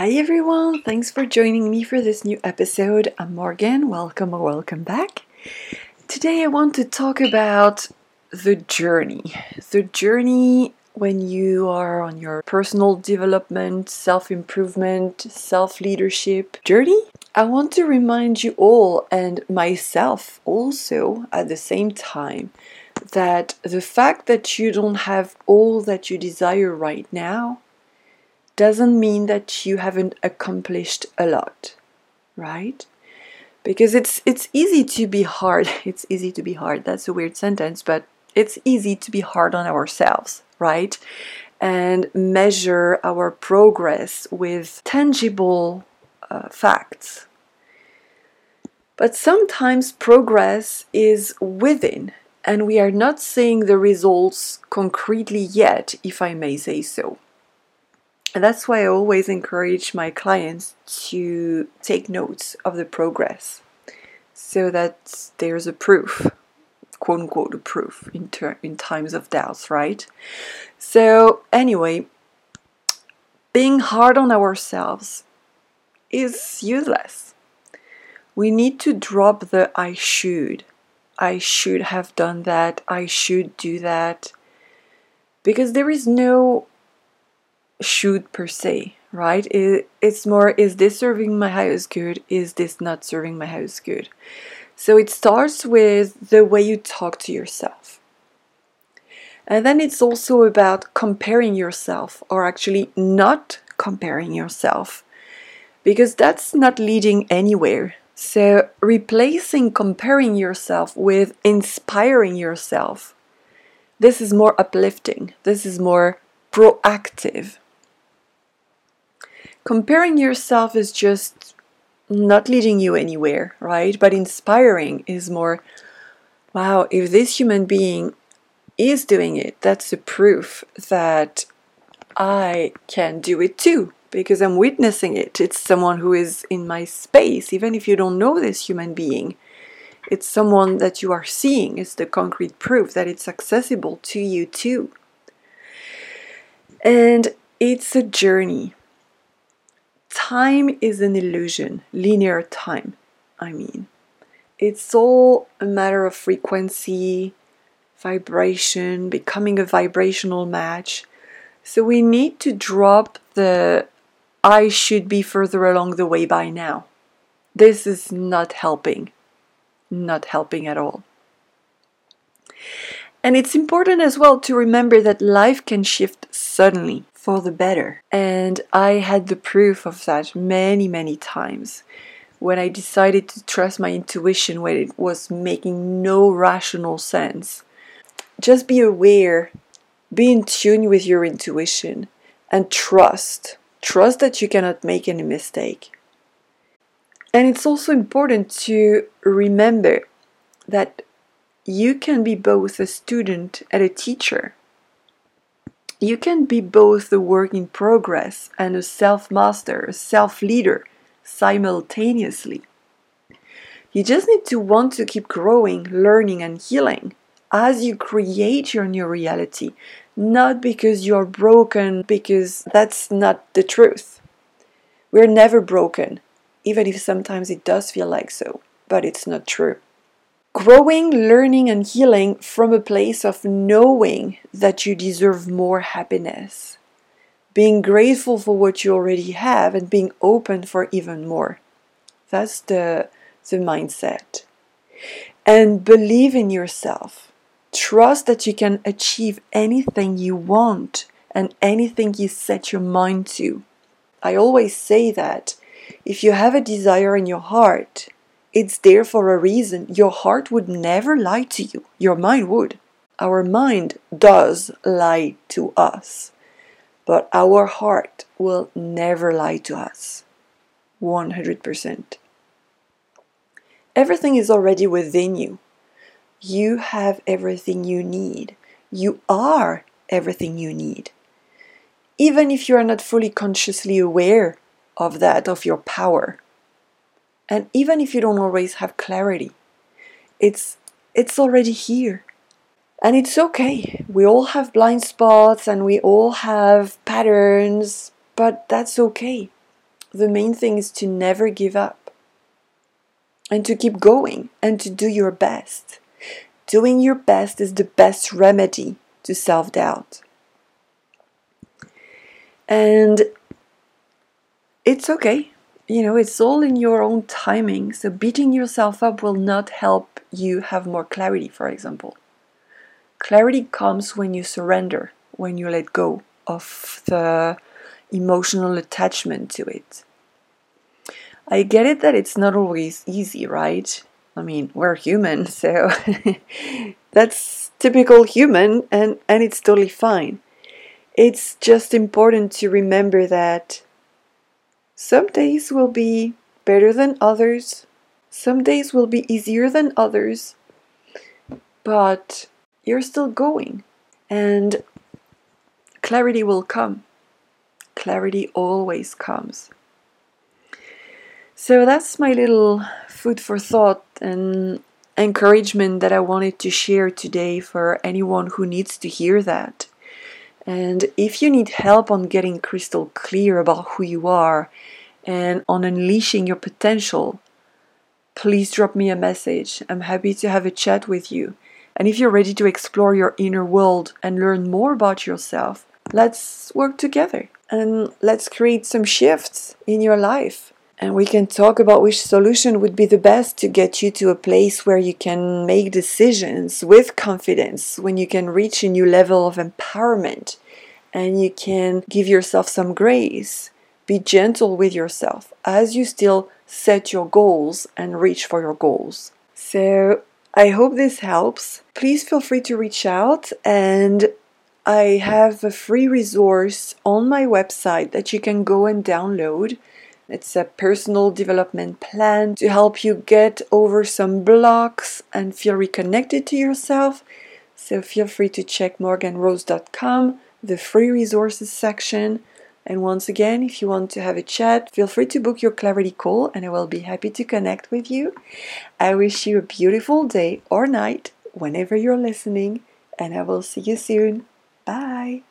Hi everyone, thanks for joining me for this new episode. I'm Morgane, welcome or welcome back. Today I want to talk about the journey. The journey when you are on your personal development, self improvement, self leadership journey. I want to remind you all and myself also at the same time that the fact that you don't have all that you desire right now doesn't mean that you haven't accomplished a lot, right? Because it's it's easy to be hard. It's easy to be hard. That's a weird sentence, but it's easy to be hard on ourselves, right? And measure our progress with tangible uh, facts. But sometimes progress is within, and we are not seeing the results concretely yet, if I may say so. And that's why I always encourage my clients to take notes of the progress so that there's a proof, quote unquote, a proof in, ter- in times of doubts, right? So, anyway, being hard on ourselves is useless. We need to drop the I should. I should have done that. I should do that. Because there is no should per se, right? It, it's more is this serving my highest good? Is this not serving my highest good? So it starts with the way you talk to yourself. And then it's also about comparing yourself, or actually not comparing yourself, because that's not leading anywhere. So, replacing comparing yourself with inspiring yourself, this is more uplifting, this is more proactive comparing yourself is just not leading you anywhere, right? But inspiring is more, wow, if this human being is doing it, that's a proof that I can do it too because I'm witnessing it. It's someone who is in my space, even if you don't know this human being. It's someone that you are seeing. It's the concrete proof that it's accessible to you too. And it's a journey time is an illusion, linear time, I mean. It's all a matter of frequency, vibration, becoming a vibrational match. So we need to drop the I should be further along the way by now. This is not helping. Not helping at all. And it's important as well to remember that life can shift suddenly for the better. And I had the proof of that many, many times when I decided to trust my intuition when it was making no rational sense. Just be aware, be in tune with your intuition, and trust. Trust that you cannot make any mistake. And it's also important to remember that you can be both a student and a teacher you can be both a work in progress and a self master, a self leader simultaneously. You just need to want to keep growing, learning, and healing as you create your new reality, not because you're broken, because that's not the truth. We're never broken, even if sometimes it does feel like so, but it's not true growing, learning, and healing from a place of knowing that you deserve more happiness, being grateful for what you already have, and being open for even more. That's the, the mindset. And believe in yourself. Trust that you can achieve anything you want and anything you set your mind to. I always say that if you have a desire in your heart, it's there for a reason. Your heart would never lie to you, your mind would. Our mind does lie to us, but our heart will never lie to us. 100%. Everything is already within you. You have everything you need. You are everything you need. Even if you are not fully consciously aware of that, of your power, and even if you don't always have clarity, it's it's already here. And it's okay. We all have blind spots and we all have patterns, but that's okay. the main thing is to never give up and to keep going and to do your best. Doing your best is the best remedy to self doubt. And it's okay. You know, it's all in your own timing. So beating yourself up will not help you have more clarity, for example. Clarity comes when you surrender, when you let go of the emotional attachment to it. I get it that it's not always easy, right? I mean, we're human, so that's typical human and, and it's totally fine. It's just important to remember that some days will be better than others, some days will be easier than others, but you're still going and clarity will come. Clarity always comes. So that's my little food for thought and encouragement that I wanted to share today for anyone who needs to hear that. And if you need help on getting crystal clear about who you are and on unleashing your potential, please drop me a message. I'm happy to have a chat with you. And if you're ready to explore your inner world and learn more about yourself, let's work together and let's create some shifts in your life and we can talk about which solution would be the best to get you to a place where you can make decisions with confidence, when you can reach a new level of empowerment and you can give yourself some grace. Be gentle with yourself as you still set your goals and reach for your goals. So, I hope this helps. Please feel free to reach out and I have a free resource on my website that you can go and download it's a personal development plan to help you get over some blocks and feel reconnected to yourself. So feel free to check morganerose.com, the free resources section. And once again, if you want to have a chat, feel free to book your clarity call and I will be happy to connect with you. I wish you a beautiful day or night whenever you're listening, and I will see you soon. Bye.